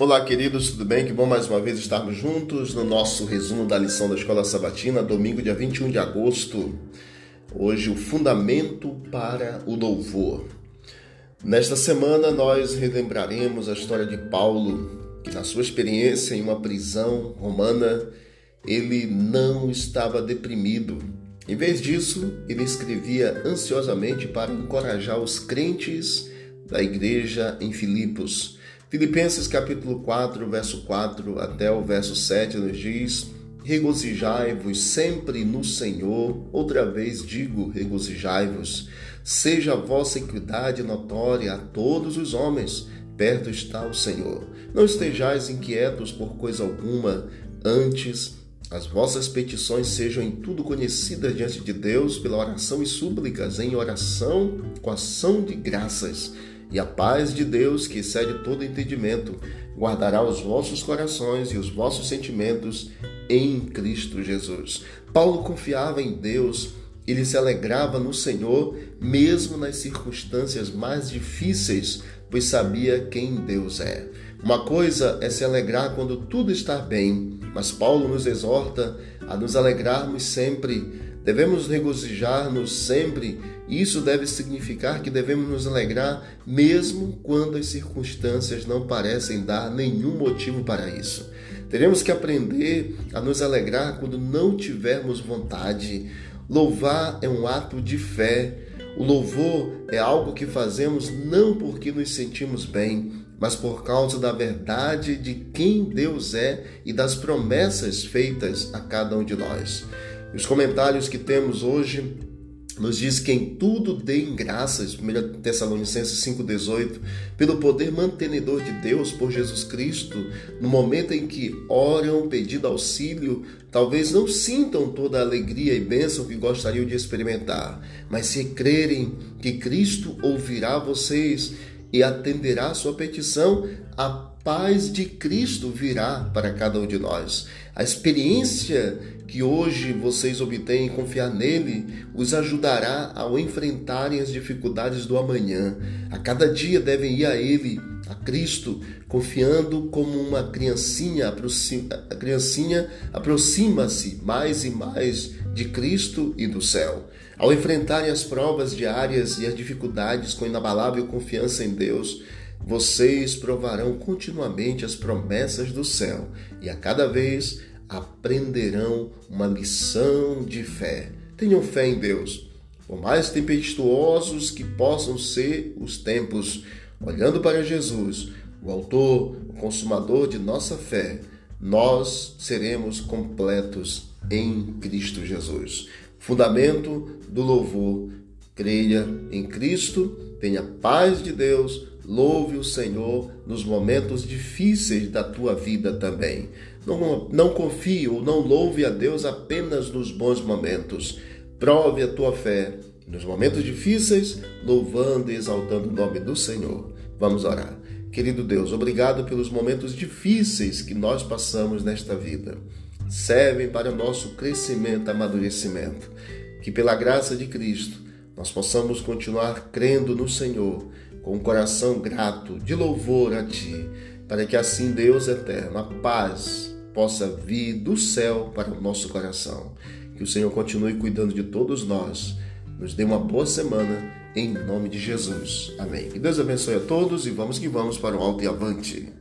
Olá, queridos, tudo bem? Que bom mais uma vez estarmos juntos no nosso resumo da lição da Escola Sabatina, domingo, dia 21 de agosto. Hoje, o fundamento para o louvor. Nesta semana, nós relembraremos a história de Paulo, que, na sua experiência em uma prisão romana, ele não estava deprimido. Em vez disso, ele escrevia ansiosamente para encorajar os crentes da igreja em Filipos Filipenses capítulo 4, verso 4 até o verso 7 nos diz: Regozijai-vos sempre no Senhor. Outra vez digo, regozijai-vos. Seja a vossa equidade notória a todos os homens. Perto está o Senhor. Não estejais inquietos por coisa alguma, antes as vossas petições sejam em tudo conhecidas diante de Deus pela oração e súplicas, em oração com ação de graças e a paz de Deus, que excede todo entendimento, guardará os vossos corações e os vossos sentimentos em Cristo Jesus. Paulo confiava em Deus, ele se alegrava no Senhor, mesmo nas circunstâncias mais difíceis, pois sabia quem Deus é. Uma coisa é se alegrar quando tudo está bem, mas Paulo nos exorta a nos alegrarmos sempre Devemos regozijar-nos sempre. Isso deve significar que devemos nos alegrar mesmo quando as circunstâncias não parecem dar nenhum motivo para isso. Teremos que aprender a nos alegrar quando não tivermos vontade. Louvar é um ato de fé. O louvor é algo que fazemos não porque nos sentimos bem, mas por causa da verdade de quem Deus é e das promessas feitas a cada um de nós. Os comentários que temos hoje nos diz que em tudo deem graças, 1 Tessalonicenses 5,18, pelo poder mantenedor de Deus por Jesus Cristo, no momento em que oram pedindo auxílio, talvez não sintam toda a alegria e bênção que gostariam de experimentar, mas se crerem que Cristo ouvirá vocês e atenderá a sua petição, a paz de Cristo virá para cada um de nós. A experiência que hoje vocês obtêm em confiar nele os ajudará ao enfrentarem as dificuldades do amanhã. A cada dia devem ir a ele, a Cristo, confiando como uma criancinha, a criancinha aproxima-se mais e mais de Cristo e do céu. Ao enfrentarem as provas diárias e as dificuldades com inabalável confiança em Deus, vocês provarão continuamente as promessas do céu e a cada vez aprenderão uma lição de fé. Tenham fé em Deus. Por mais tempestuosos que possam ser os tempos, olhando para Jesus, o Autor, o Consumador de nossa fé, nós seremos completos em Cristo Jesus. Fundamento do louvor: creia em Cristo, tenha paz de Deus, louve o Senhor nos momentos difíceis da tua vida também. Não, não confie ou não louve a Deus apenas nos bons momentos. Prove a tua fé nos momentos difíceis, louvando e exaltando o nome do Senhor. Vamos orar. Querido Deus, obrigado pelos momentos difíceis que nós passamos nesta vida. Servem para o nosso crescimento, amadurecimento. Que pela graça de Cristo nós possamos continuar crendo no Senhor, com um coração grato, de louvor a Ti, para que assim Deus eterno, a paz, possa vir do céu para o nosso coração. Que o Senhor continue cuidando de todos nós. Nos dê uma boa semana, em nome de Jesus. Amém. Que Deus abençoe a todos e vamos que vamos para o alto e avante.